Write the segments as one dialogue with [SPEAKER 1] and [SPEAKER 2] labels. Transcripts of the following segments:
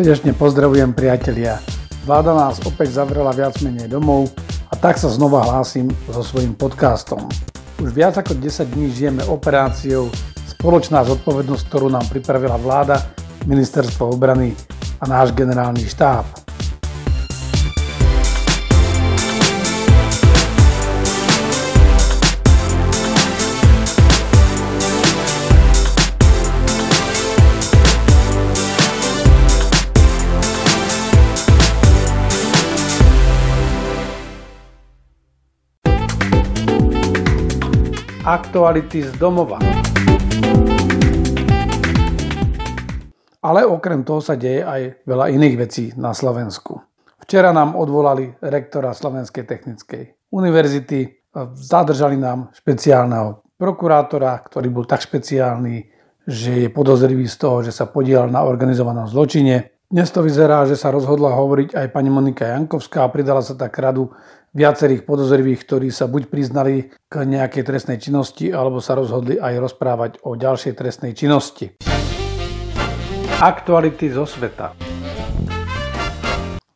[SPEAKER 1] Srdečne pozdravujem priatelia. Vláda nás opäť zavrela viac menej domov a tak sa znova hlásim so svojím podcastom. Už viac ako 10 dní žijeme operáciou Spoločná zodpovednosť, ktorú nám pripravila vláda, ministerstvo obrany a náš generálny štáb. Aktuality z domova. Ale okrem toho sa deje aj veľa iných vecí na Slovensku. Včera nám odvolali rektora Slovenskej technickej univerzity, zadržali nám špeciálneho prokurátora, ktorý bol tak špeciálny, že je podozrivý z toho, že sa podielal na organizovanom zločine. Dnes to vyzerá, že sa rozhodla hovoriť aj pani Monika Jankovská a pridala sa tak radu viacerých podozrivých, ktorí sa buď priznali k nejakej trestnej činnosti, alebo sa rozhodli aj rozprávať o ďalšej trestnej činnosti. Aktuality zo sveta.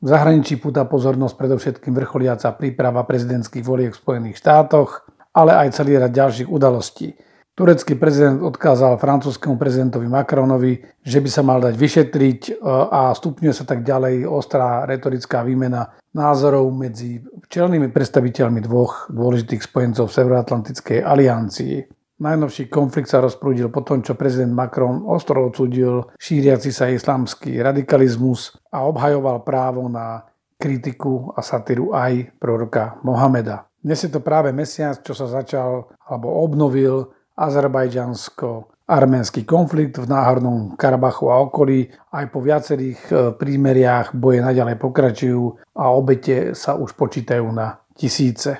[SPEAKER 1] V zahraničí púta pozornosť predovšetkým vrcholiaca príprava prezidentských volieb v Spojených štátoch, ale aj celý rad ďalších udalostí. Turecký prezident odkázal francúzskému prezidentovi Macronovi, že by sa mal dať vyšetriť e, a stupňuje sa tak ďalej ostrá retorická výmena názorov medzi čelnými predstaviteľmi dvoch dôležitých spojencov v Severoatlantickej aliancii. Najnovší konflikt sa rozprúdil po tom, čo prezident Macron ostro odsudil šíriaci sa islamský radikalizmus a obhajoval právo na kritiku a satíru aj proroka Mohameda. Dnes je to práve mesiac, čo sa začal alebo obnovil azerbajdžansko-arménsky konflikt v náhornom Karabachu a okolí. Aj po viacerých e, prímeriách boje naďalej pokračujú a obete sa už počítajú na tisíce.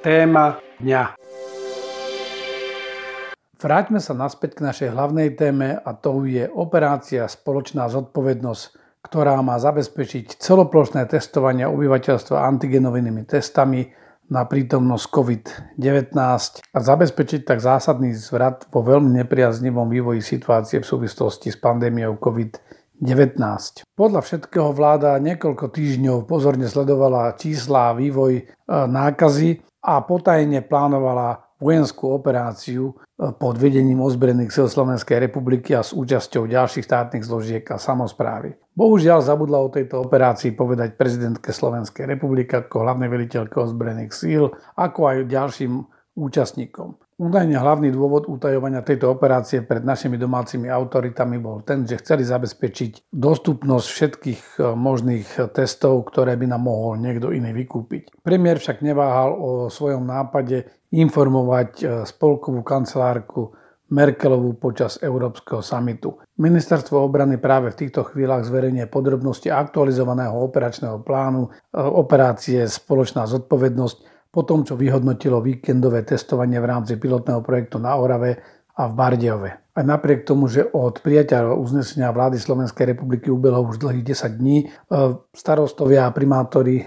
[SPEAKER 1] Téma dňa Vráťme sa naspäť k našej hlavnej téme a to je operácia Spoločná zodpovednosť, ktorá má zabezpečiť celoplošné testovanie obyvateľstva antigenovými testami na prítomnosť COVID-19 a zabezpečiť tak zásadný zvrat vo veľmi nepriaznivom vývoji situácie v súvislosti s pandémiou COVID-19. Podľa všetkého vláda niekoľko týždňov pozorne sledovala čísla a vývoj e, nákazy a potajne plánovala vojenskú operáciu e, pod vedením ozbrojených sil Slovenskej republiky a s účasťou ďalších štátnych zložiek a samozprávy. Bohužiaľ zabudla o tejto operácii povedať prezidentke Slovenskej republiky ako hlavnej veliteľke ozbrojených síl, ako aj ďalším účastníkom. Údajne hlavný dôvod utajovania tejto operácie pred našimi domácimi autoritami bol ten, že chceli zabezpečiť dostupnosť všetkých e, možných testov, ktoré by nám mohol niekto iný vykúpiť. Premiér však neváhal o svojom nápade informovať e, spolkovú kancelárku Merkelovú počas Európskeho samitu. Ministerstvo obrany práve v týchto chvíľach zverejňuje podrobnosti aktualizovaného operačného plánu e, operácie Spoločná zodpovednosť, po tom, čo vyhodnotilo víkendové testovanie v rámci pilotného projektu na Orave a v Bardejove. Aj napriek tomu, že od prijatia uznesenia vlády Slovenskej republiky ubehlo už dlhých 10 dní, e, starostovia a primátori, e,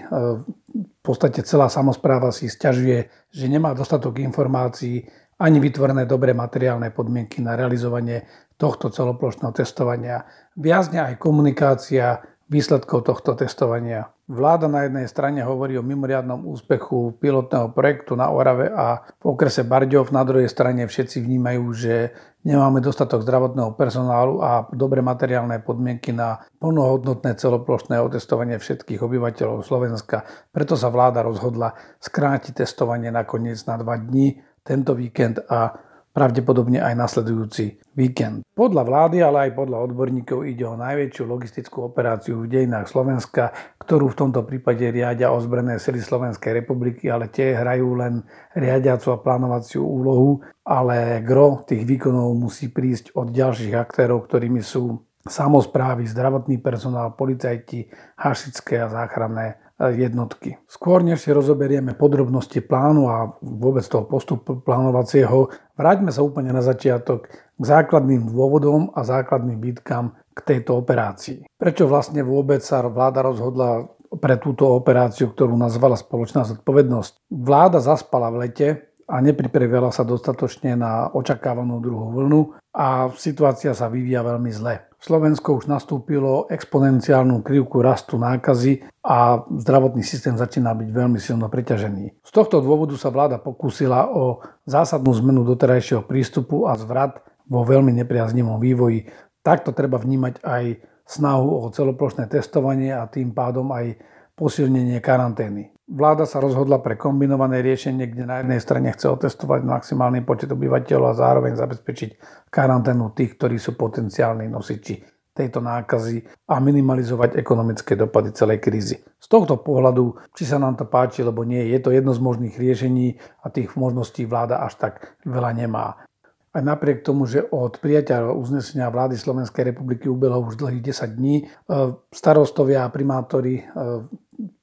[SPEAKER 1] v podstate celá samozpráva si stiažuje, že nemá dostatok informácií ani vytvorené dobré materiálne podmienky na realizovanie tohto celoplošného testovania. Viazne aj komunikácia výsledkov tohto testovania. Vláda na jednej strane hovorí o mimoriadnom úspechu pilotného projektu na Orave a v okrese Barďov, na druhej strane všetci vnímajú, že nemáme dostatok zdravotného personálu a dobré materiálne podmienky na plnohodnotné celoplošné otestovanie všetkých obyvateľov Slovenska. Preto sa vláda rozhodla skrátiť testovanie nakoniec na dva dní tento víkend a pravdepodobne aj nasledujúci víkend. Podľa vlády, ale aj podľa odborníkov ide o najväčšiu logistickú operáciu v dejinách Slovenska, ktorú v tomto prípade riadia ozbrojené sily Slovenskej republiky, ale tie hrajú len riadiacu a plánovaciu úlohu, ale gro tých výkonov musí prísť od ďalších aktérov, ktorými sú samozprávy, zdravotný personál, policajti, hasičské a záchranné jednotky. Skôr než si rozoberieme podrobnosti plánu a vôbec toho postupu plánovacieho, vráťme sa úplne na začiatok k základným dôvodom a základným výtkam k tejto operácii. Prečo vlastne vôbec sa vláda rozhodla pre túto operáciu, ktorú nazvala spoločná zodpovednosť? Vláda zaspala v lete a nepripravila sa dostatočne na očakávanú druhú vlnu a situácia sa vyvíja veľmi zle. Slovensko už nastúpilo exponenciálnu krivku rastu nákazy a zdravotný systém začína byť veľmi silno preťažený. Z tohto dôvodu sa vláda pokúsila o zásadnú zmenu doterajšieho prístupu a zvrat vo veľmi nepriaznivom vývoji. Takto treba vnímať aj snahu o celoplošné testovanie a tým pádom aj posilnenie karantény. Vláda sa rozhodla pre kombinované riešenie, kde na jednej strane chce otestovať maximálny počet obyvateľov a zároveň zabezpečiť karanténu tých, ktorí sú potenciálni nosiči tejto nákazy a minimalizovať ekonomické dopady celej krízy. Z tohto pohľadu, či sa nám to páči, lebo nie, je to jedno z možných riešení a tých možností vláda až tak veľa nemá. Aj napriek tomu, že od prijatia uznesenia vlády Slovenskej republiky ubehlo už dlhých 10 dní, e, starostovia a primátori e,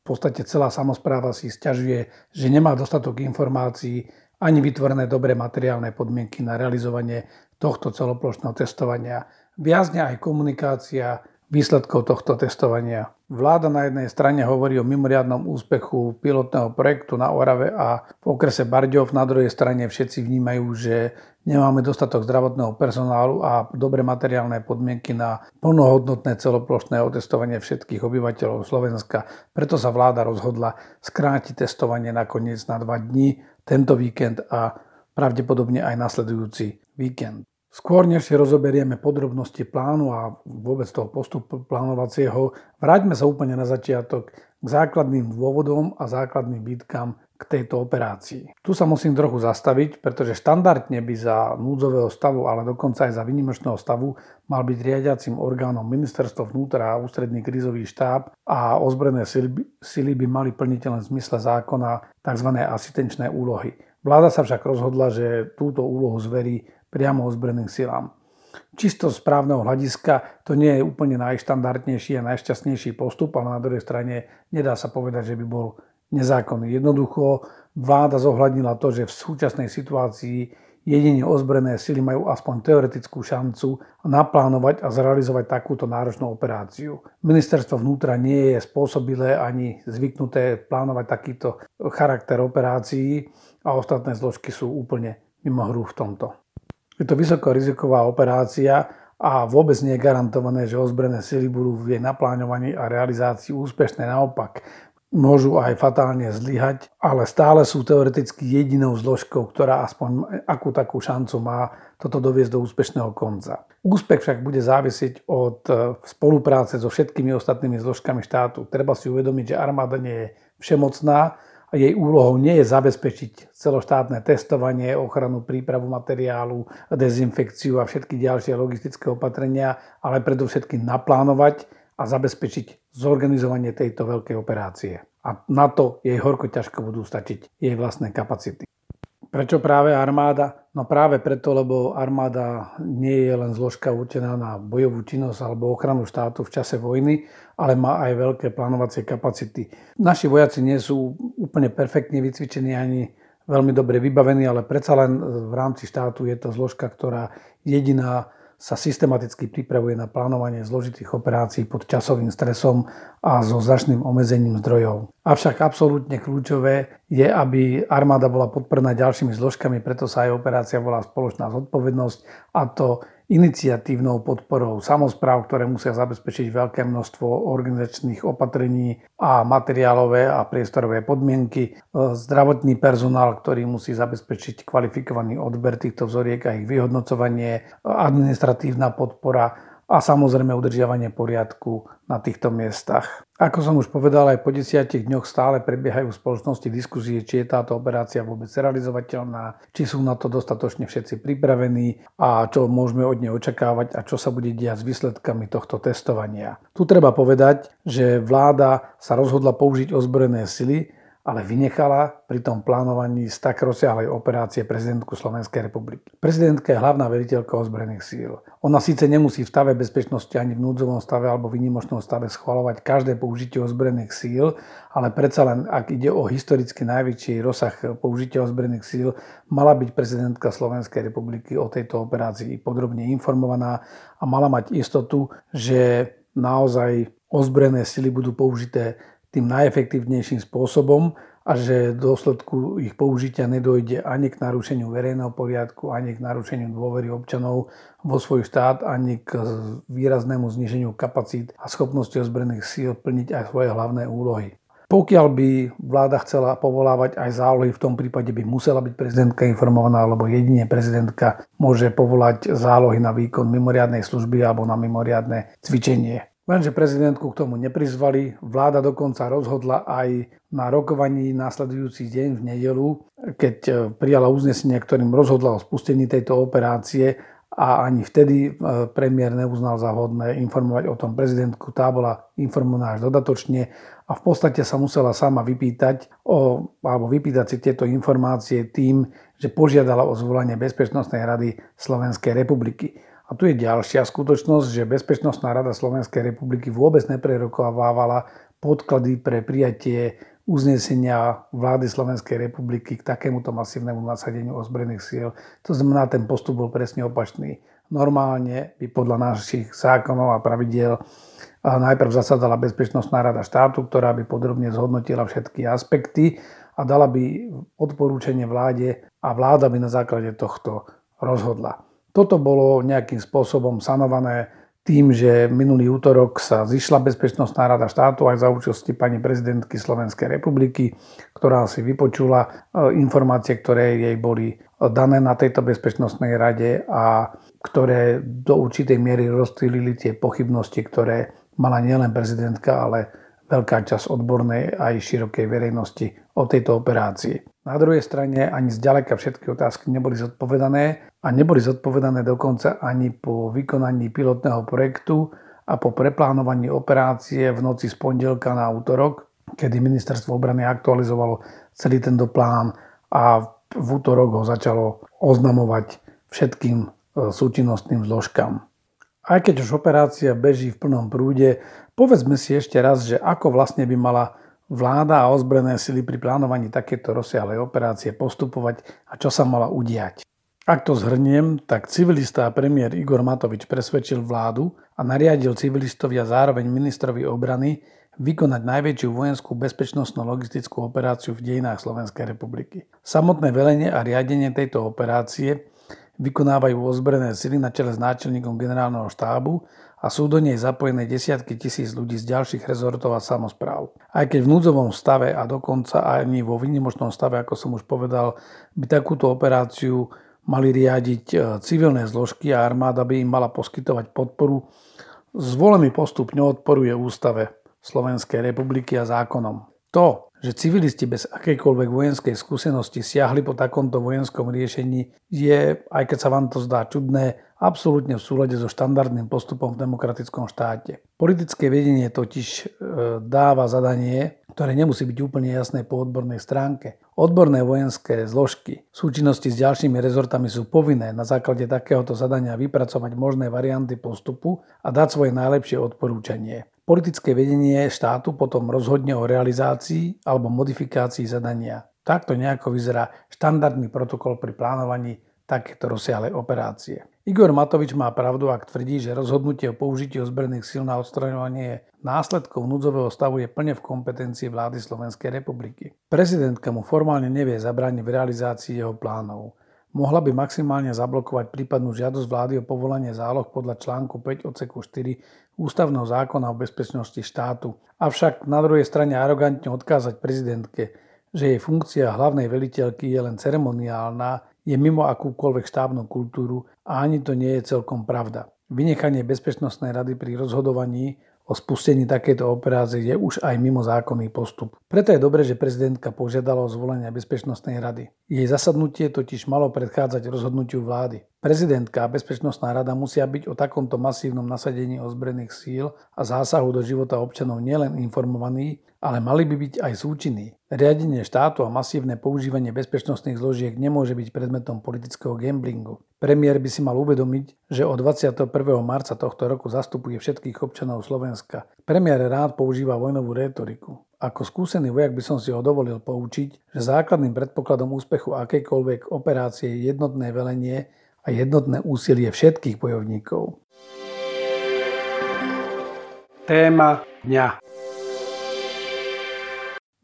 [SPEAKER 1] v podstate celá samozpráva si stiažuje, že nemá dostatok informácií ani vytvorené dobré materiálne podmienky na realizovanie tohto celoplošného testovania. Viazne aj komunikácia výsledkov tohto testovania. Vláda na jednej strane hovorí o mimoriadnom úspechu pilotného projektu na Orave a v okrese Barďov, na druhej strane všetci vnímajú, že nemáme dostatok zdravotného personálu a dobre materiálne podmienky na plnohodnotné celoplošné otestovanie všetkých obyvateľov Slovenska. Preto sa vláda rozhodla skrátiť testovanie nakoniec na dva dní, tento víkend a pravdepodobne aj nasledujúci víkend. Skôr než si rozoberieme podrobnosti plánu a vôbec toho postupu plánovacieho, vráťme sa úplne na začiatok k základným dôvodom a základným výtkam k tejto operácii. Tu sa musím trochu zastaviť, pretože štandardne by za núdzového stavu, ale dokonca aj za výnimočného stavu mal byť riadiacim orgánom ministerstvo vnútra a ústredný krizový štáb a ozbrojené sily by mali plniť len v zmysle zákona tzv. asistenčné úlohy. Vláda sa však rozhodla, že túto úlohu zverí priamo ozbrojeným silám. Čisto z právneho hľadiska to nie je úplne najštandardnejší a najšťastnejší postup, ale na druhej strane nedá sa povedať, že by bol nezákonný. Jednoducho vláda zohľadnila to, že v súčasnej situácii jedine ozbrojené sily majú aspoň teoretickú šancu naplánovať a zrealizovať takúto náročnú operáciu. Ministerstvo vnútra nie je spôsobilé ani zvyknuté plánovať takýto charakter operácií a ostatné zložky sú úplne mimo hru v tomto. Je to vysokoriziková operácia a vôbec nie je garantované, že ozbrojené sily budú v jej naplánovaní a realizácii úspešné. Naopak, môžu aj fatálne zlyhať, ale stále sú teoreticky jedinou zložkou, ktorá aspoň akú takú šancu má toto doviesť do úspešného konca. Úspech však bude závisieť od e, spolupráce so všetkými ostatnými zložkami štátu. Treba si uvedomiť, že armáda nie je všemocná, jej úlohou nie je zabezpečiť celoštátne testovanie, ochranu prípravu materiálu, dezinfekciu a všetky ďalšie logistické opatrenia, ale predovšetkým naplánovať a zabezpečiť zorganizovanie tejto veľkej operácie. A na to jej horko ťažko budú stačiť jej vlastné kapacity. Prečo práve armáda? No práve preto, lebo armáda nie je len zložka určená na bojovú činnosť alebo ochranu štátu v čase vojny, ale má aj veľké plánovacie kapacity. Naši vojaci nie sú úplne perfektne vycvičení ani veľmi dobre vybavení, ale predsa len v rámci štátu je to zložka, ktorá jediná sa systematicky pripravuje na plánovanie zložitých operácií pod časovým stresom a so značným omezením zdrojov. Avšak absolútne kľúčové je, aby armáda bola podporná ďalšími zložkami, preto sa aj operácia volá spoločná zodpovednosť a to iniciatívnou podporou samozpráv, ktoré musia zabezpečiť veľké množstvo organizačných opatrení a materiálové a priestorové podmienky, zdravotný personál, ktorý musí zabezpečiť kvalifikovaný odber týchto vzoriek a ich vyhodnocovanie, administratívna podpora a samozrejme udržiavanie poriadku na týchto miestach. Ako som už povedal, aj po desiatich dňoch stále prebiehajú v spoločnosti diskusie, či je táto operácia vôbec realizovateľná, či sú na to dostatočne všetci pripravení a čo môžeme od nej očakávať a čo sa bude diať s výsledkami tohto testovania. Tu treba povedať, že vláda sa rozhodla použiť ozbrojené sily, ale vynechala pri tom plánovaní z tak rozsiahlej operácie prezidentku Slovenskej republiky. Prezidentka je hlavná veliteľka ozbrojených síl. Ona síce nemusí v stave bezpečnosti ani v núdzovom stave alebo výnimočnom stave schvalovať každé použitie ozbrojených síl, ale predsa len, ak ide o historicky najväčší rozsah použitia ozbrojených síl, mala byť prezidentka Slovenskej republiky o tejto operácii podrobne informovaná a mala mať istotu, že naozaj ozbrojené sily budú použité tým najefektívnejším spôsobom a že v dôsledku ich použitia nedojde ani k narušeniu verejného poriadku, ani k narušeniu dôvery občanov vo svoj štát, ani k výraznému zniženiu kapacít a schopnosti ozbrojených síl plniť aj svoje hlavné úlohy. Pokiaľ by vláda chcela povolávať aj zálohy, v tom prípade by musela byť prezidentka informovaná, lebo jedine prezidentka môže povolať zálohy na výkon mimoriadnej služby alebo na mimoriadne cvičenie. Lenže prezidentku k tomu neprizvali. Vláda dokonca rozhodla aj na rokovaní následujúci deň v nedelu, keď e, prijala uznesenie, ktorým rozhodla o spustení tejto operácie a ani vtedy e, premiér neuznal za hodné informovať o tom prezidentku. Tá bola informovaná až dodatočne a v podstate sa musela sama vypýtať o, alebo vypýtať si tieto informácie tým, že požiadala o zvolanie Bezpečnostnej rady Slovenskej republiky. A tu je ďalšia skutočnosť, že Bezpečnostná rada Slovenskej republiky vôbec neprerokovávala podklady pre prijatie uznesenia vlády Slovenskej republiky k takémuto masívnemu nasadeniu ozbrojených síl. To znamená, ten postup bol presne opačný. Normálne by podľa našich zákonov a pravidiel najprv zasadala Bezpečnostná rada štátu, ktorá by podrobne zhodnotila všetky aspekty a dala by odporúčanie vláde a vláda by na základe tohto rozhodla. Toto bolo nejakým spôsobom sanované tým, že minulý útorok sa zišla Bezpečnostná rada štátu aj za účasti pani prezidentky Slovenskej republiky, ktorá si vypočula e, informácie, ktoré jej boli dané na tejto Bezpečnostnej rade a ktoré do určitej miery rozstýlili tie pochybnosti, ktoré mala nielen prezidentka, ale veľká časť odbornej aj širokej verejnosti o tejto operácii. Na druhej strane ani zďaleka všetky otázky neboli zodpovedané a neboli zodpovedané dokonca ani po vykonaní pilotného projektu a po preplánovaní operácie v noci z pondelka na útorok, kedy ministerstvo obrany aktualizovalo celý tento plán a v útorok ho začalo oznamovať všetkým e, súčinnostným zložkám. Aj keď už operácia beží v plnom prúde, povedzme si ešte raz, že ako vlastne by mala vláda a ozbrojené sily pri plánovaní takéto rozsiahlej operácie postupovať a čo sa mala udiať. Ak to zhrniem, tak civilista a premiér Igor Matovič presvedčil vládu a nariadil civilistovi a zároveň ministrovi obrany vykonať najväčšiu vojenskú bezpečnostno-logistickú operáciu v dejinách Slovenskej republiky. Samotné velenie a riadenie tejto operácie vykonávajú ozbrojené sily na čele s náčelníkom generálneho štábu a sú do nej zapojené desiatky tisíc ľudí z ďalších rezortov a samozpráv. Aj keď v núdzovom stave a dokonca ani vo výnimočnom stave, ako som už povedal, by takúto operáciu mali riadiť e, civilné zložky a armáda by im mala poskytovať podporu, zvolený postup neodporuje ústave Slovenskej republiky a zákonom. To, že civilisti bez akejkoľvek vojenskej skúsenosti siahli po takomto vojenskom riešení, je, aj keď sa vám to zdá čudné, absolútne v súlade so štandardným postupom v demokratickom štáte. Politické vedenie totiž e, dáva zadanie, ktoré nemusí byť úplne jasné po odbornej stránke. Odborné vojenské zložky v súčinnosti s ďalšími rezortami sú povinné na základe takéhoto zadania vypracovať možné varianty postupu a dať svoje najlepšie odporúčanie. Politické vedenie štátu potom rozhodne o realizácii alebo modifikácii zadania. Takto nejako vyzerá štandardný protokol pri plánovaní takéto rozsiahlej operácie. Igor Matovič má pravdu, ak tvrdí, že rozhodnutie o použití ozbrojených síl na odstraňovanie následkov núdzového stavu je plne v kompetencii vlády Slovenskej republiky. Prezidentka mu formálne nevie zabrániť v realizácii jeho plánov mohla by maximálne zablokovať prípadnú žiadosť vlády o povolanie záloh podľa článku 5 odseku 4 Ústavného zákona o bezpečnosti štátu. Avšak na druhej strane arogantne odkázať prezidentke, že jej funkcia hlavnej veliteľky je len ceremoniálna, je mimo akúkoľvek štábnu kultúru a ani to nie je celkom pravda. Vynechanie Bezpečnostnej rady pri rozhodovaní o spustení takéto operácie je už aj mimo zákonný postup. Preto je dobré, že prezidentka požiadala o zvolenie Bezpečnostnej rady. Jej zasadnutie totiž malo predchádzať rozhodnutiu vlády. Prezidentka a Bezpečnostná rada musia byť o takomto masívnom nasadení ozbrojených síl a zásahu do života občanov nielen informovaní, ale mali by byť aj súčinní. Riadenie štátu a masívne používanie bezpečnostných zložiek nemôže byť predmetom politického gamblingu. Premiér by si mal uvedomiť, že od 21. marca tohto roku zastupuje všetkých občanov Slovenska. Premiér rád používa vojnovú retoriku. Ako skúsený vojak by som si ho dovolil poučiť, že základným predpokladom úspechu akejkoľvek operácie je jednotné velenie a jednotné úsilie všetkých bojovníkov. Téma dňa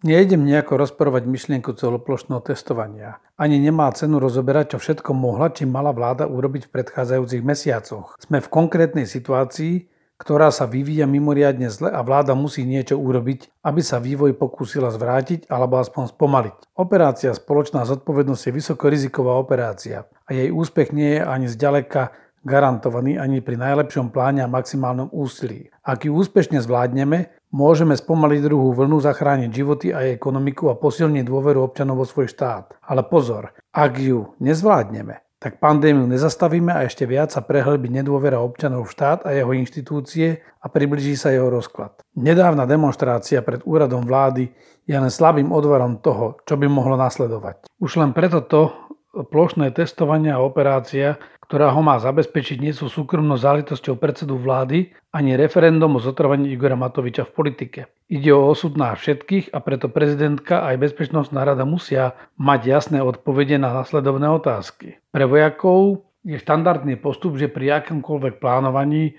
[SPEAKER 1] Nejdem nejako rozporovať myšlienku celoplošného testovania. Ani nemá cenu rozoberať, čo všetko mohla či mala vláda urobiť v predchádzajúcich mesiacoch. Sme v konkrétnej situácii, ktorá sa vyvíja mimoriadne zle a vláda musí niečo urobiť, aby sa vývoj pokúsila zvrátiť alebo aspoň spomaliť. Operácia Spoločná zodpovednosť je vysokoriziková operácia a jej úspech nie je ani zďaleka garantovaný ani pri najlepšom pláne a maximálnom úsilí. Ak ju úspešne zvládneme, Môžeme spomaliť druhú vlnu, zachrániť životy a ekonomiku a posilniť dôveru občanov vo svoj štát. Ale pozor, ak ju nezvládneme, tak pandémiu nezastavíme a ešte viac sa prehlbí nedôvera občanov v štát a jeho inštitúcie a približí sa jeho rozklad. Nedávna demonstrácia pred úradom vlády je len slabým odvarom toho, čo by mohlo nasledovať. Už len preto to plošné testovanie a operácia, ktorá ho má zabezpečiť, nie sú súkromnou záležitosťou predsedu vlády ani referendum o zotrvaní Igora Matoviča v politike. Ide o osud na všetkých a preto prezidentka aj bezpečnostná rada musia mať jasné odpovede na nasledovné otázky. Pre vojakov je štandardný postup, že pri akomkoľvek plánovaní e,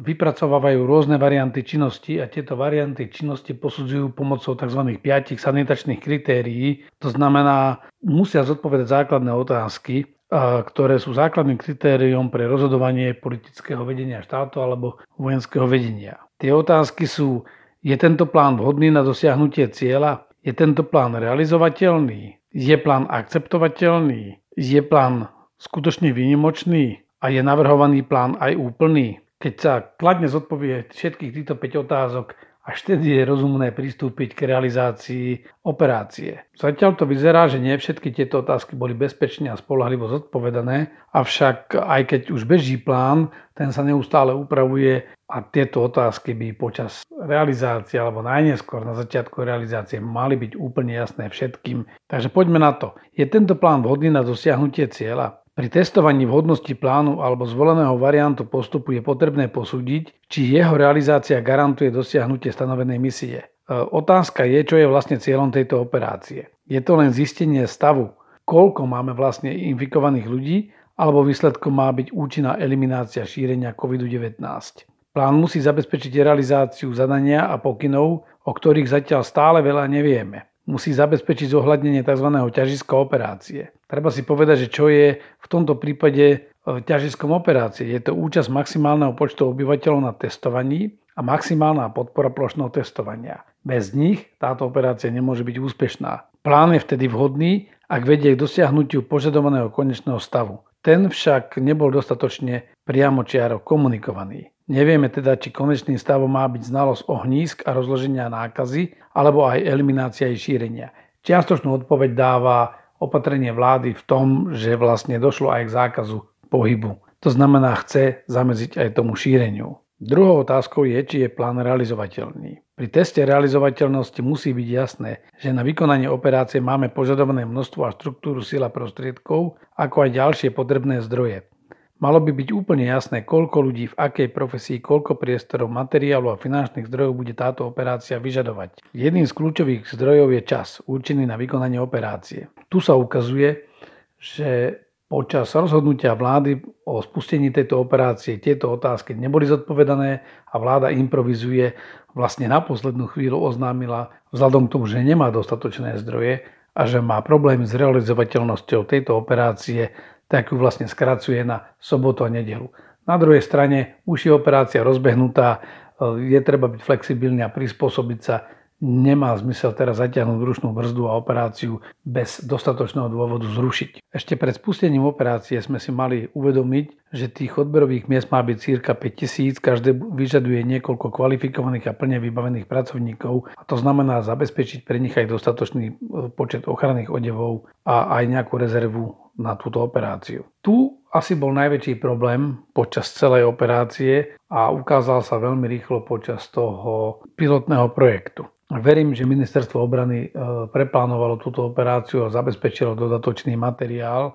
[SPEAKER 1] vypracovávajú rôzne varianty činnosti a tieto varianty činnosti posudzujú pomocou tzv. 5 sanitačných kritérií. To znamená, musia zodpovedať základné otázky ktoré sú základným kritériom pre rozhodovanie politického vedenia štátu alebo vojenského vedenia. Tie otázky sú, je tento plán vhodný na dosiahnutie cieľa? Je tento plán realizovateľný? Je plán akceptovateľný? Je plán skutočne výnimočný? A je navrhovaný plán aj úplný? Keď sa kladne zodpovie všetkých týchto 5 otázok, až vtedy je rozumné pristúpiť k realizácii operácie. Zatiaľ to vyzerá, že nie všetky tieto otázky boli bezpečne a spolahlivo zodpovedané, avšak aj keď už beží plán, ten sa neustále upravuje a tieto otázky by počas realizácie alebo najneskôr na začiatku realizácie mali byť úplne jasné všetkým. Takže poďme na to. Je tento plán vhodný na dosiahnutie cieľa? Pri testovaní vhodnosti plánu alebo zvoleného variantu postupu je potrebné posúdiť, či jeho realizácia garantuje dosiahnutie stanovenej misie. E, otázka je, čo je vlastne cieľom tejto operácie. Je to len zistenie stavu, koľko máme vlastne infikovaných ľudí, alebo výsledkom má byť účinná eliminácia šírenia COVID-19. Plán musí zabezpečiť realizáciu zadania a pokynov, o ktorých zatiaľ stále veľa nevieme musí zabezpečiť zohľadnenie tzv. ťažiska operácie. Treba si povedať, že čo je v tomto prípade e, ťažiskom operácie. Je to účasť maximálneho počtu obyvateľov na testovaní a maximálna podpora plošného testovania. Bez nich táto operácia nemôže byť úspešná. Plán je vtedy vhodný, ak vedie k dosiahnutiu požadovaného konečného stavu. Ten však nebol dostatočne priamočiaro komunikovaný. Nevieme teda, či konečným stavom má byť znalosť ohnízk a rozloženia nákazy, alebo aj eliminácia jej šírenia. Čiastočnú odpoveď dáva opatrenie vlády v tom, že vlastne došlo aj k zákazu pohybu. To znamená, chce zamedziť aj tomu šíreniu. Druhou otázkou je, či je plán realizovateľný. Pri teste realizovateľnosti musí byť jasné, že na vykonanie operácie máme požadované množstvo a štruktúru sila prostriedkov, ako aj ďalšie potrebné zdroje. Malo by byť úplne jasné, koľko ľudí v akej profesii, koľko priestorov, materiálu a finančných zdrojov bude táto operácia vyžadovať. Jedným z kľúčových zdrojov je čas, určený na vykonanie operácie. Tu sa ukazuje, že počas rozhodnutia vlády o spustení tejto operácie tieto otázky neboli zodpovedané a vláda improvizuje. Vlastne na poslednú chvíľu oznámila vzhľadom k tomu, že nemá dostatočné zdroje a že má problémy s realizovateľnosťou tejto operácie, tak ju vlastne skracuje na sobotu a nedelu. Na druhej strane už je operácia rozbehnutá, je treba byť flexibilný a prispôsobiť sa. Nemá zmysel teraz zatiahnuť ručnú brzdu a operáciu bez dostatočného dôvodu zrušiť. Ešte pred spustením operácie sme si mali uvedomiť, že tých odberových miest má byť cirka 5000, každé vyžaduje niekoľko kvalifikovaných a plne vybavených pracovníkov a to znamená zabezpečiť pre nich aj dostatočný e, počet ochranných odevov a aj nejakú rezervu na túto operáciu. Tu asi bol najväčší problém počas celej operácie a ukázal sa veľmi rýchlo počas toho pilotného projektu. Verím, že ministerstvo obrany e, preplánovalo túto operáciu a zabezpečilo dodatočný materiál e,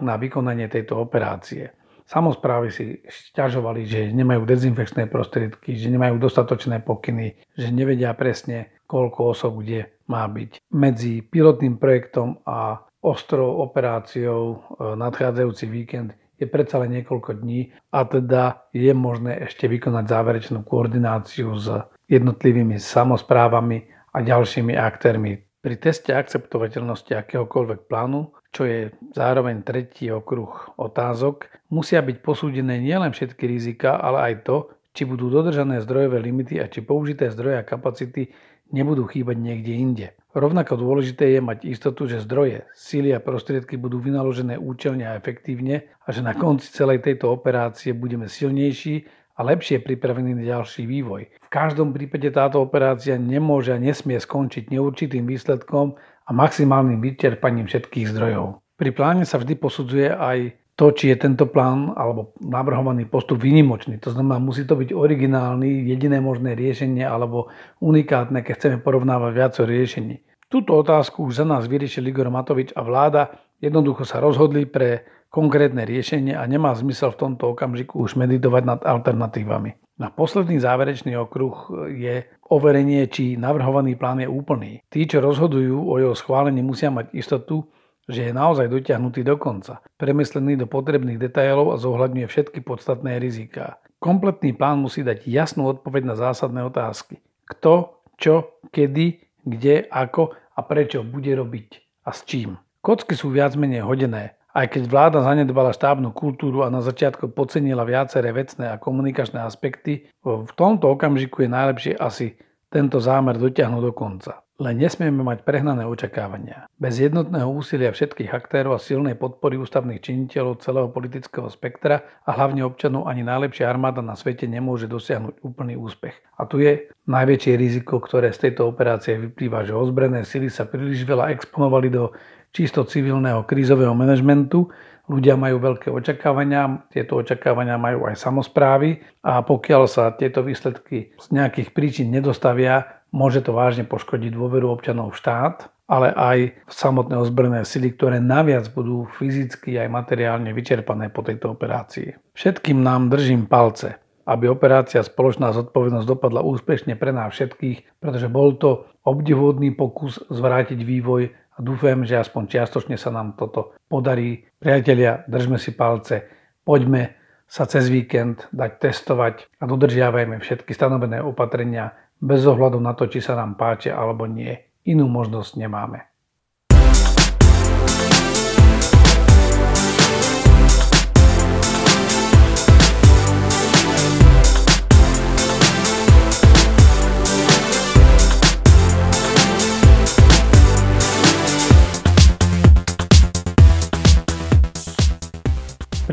[SPEAKER 1] na vykonanie tejto operácie. Samozprávy si šťažovali, že nemajú dezinfekčné prostriedky, že nemajú dostatočné pokyny, že nevedia presne, koľko osob kde má byť. Medzi pilotným projektom a ostrou operáciou e, nadchádzajúci víkend je predsa len niekoľko dní a teda je možné ešte vykonať záverečnú koordináciu s jednotlivými samozprávami a ďalšími aktérmi. Pri teste akceptovateľnosti akéhokoľvek plánu, čo je zároveň tretí okruh otázok, musia byť posúdené nielen všetky rizika, ale aj to, či budú dodržané zdrojové limity a či použité zdroje a kapacity nebudú chýbať niekde inde. Rovnako dôležité je mať istotu, že zdroje, síly a prostriedky budú vynaložené účelne a efektívne a že na konci celej tejto operácie budeme silnejší a lepšie pripravení na ďalší vývoj. V každom prípade táto operácia nemôže a nesmie skončiť neurčitým výsledkom a maximálnym vyčerpaním všetkých zdrojov. Pri pláne sa vždy posudzuje aj to, či je tento plán alebo navrhovaný postup výnimočný. To znamená, musí to byť originálny, jediné možné riešenie alebo unikátne, keď chceme porovnávať viacero riešení. Túto otázku už za nás vyriešil Igor Matovič a vláda jednoducho sa rozhodli pre konkrétne riešenie a nemá zmysel v tomto okamžiku už meditovať nad alternatívami. Na posledný záverečný okruh je overenie, či navrhovaný plán je úplný. Tí, čo rozhodujú o jeho schválení, musia mať istotu, že je naozaj dotiahnutý do konca, premyslený do potrebných detailov a zohľadňuje všetky podstatné riziká. Kompletný plán musí dať jasnú odpoveď na zásadné otázky. Kto, čo, kedy, kde, ako a prečo bude robiť a s čím. Kocky sú viac menej hodené aj keď vláda zanedbala štábnu kultúru a na začiatku podcenila viaceré vecné a komunikačné aspekty, v tomto okamžiku je najlepšie asi tento zámer dotiahnuť do konca. Len nesmieme mať prehnané očakávania. Bez jednotného úsilia všetkých aktérov a silnej podpory ústavných činiteľov celého politického spektra a hlavne občanov ani najlepšia armáda na svete nemôže dosiahnuť úplný úspech. A tu je najväčšie riziko, ktoré z tejto operácie vyplýva, že ozbrojené sily sa príliš veľa exponovali do čisto civilného krízového manažmentu. Ľudia majú veľké očakávania, tieto očakávania majú aj samozprávy a pokiaľ sa tieto výsledky z nejakých príčin nedostavia, môže to vážne poškodiť dôveru občanov v štát, ale aj samotné ozbrojené sily, ktoré naviac budú fyzicky aj materiálne vyčerpané po tejto operácii. Všetkým nám držím palce, aby operácia Spoločná zodpovednosť dopadla úspešne pre nás všetkých, pretože bol to obdivodný pokus zvrátiť vývoj a dúfam, že aspoň čiastočne sa nám toto podarí. Priatelia, držme si palce, poďme sa cez víkend dať testovať a dodržiavajme všetky stanovené opatrenia bez ohľadu na to, či sa nám páčia alebo nie. Inú možnosť nemáme.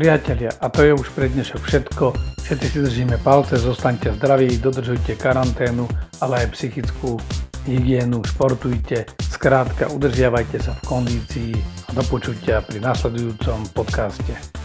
[SPEAKER 1] Priatelia, a to je už pre dnešok všetko. Všetci si držíme palce, zostaňte zdraví, dodržujte karanténu, ale aj psychickú hygienu, športujte. Skrátka, udržiavajte sa v kondícii a do počutia pri nasledujúcom podcaste.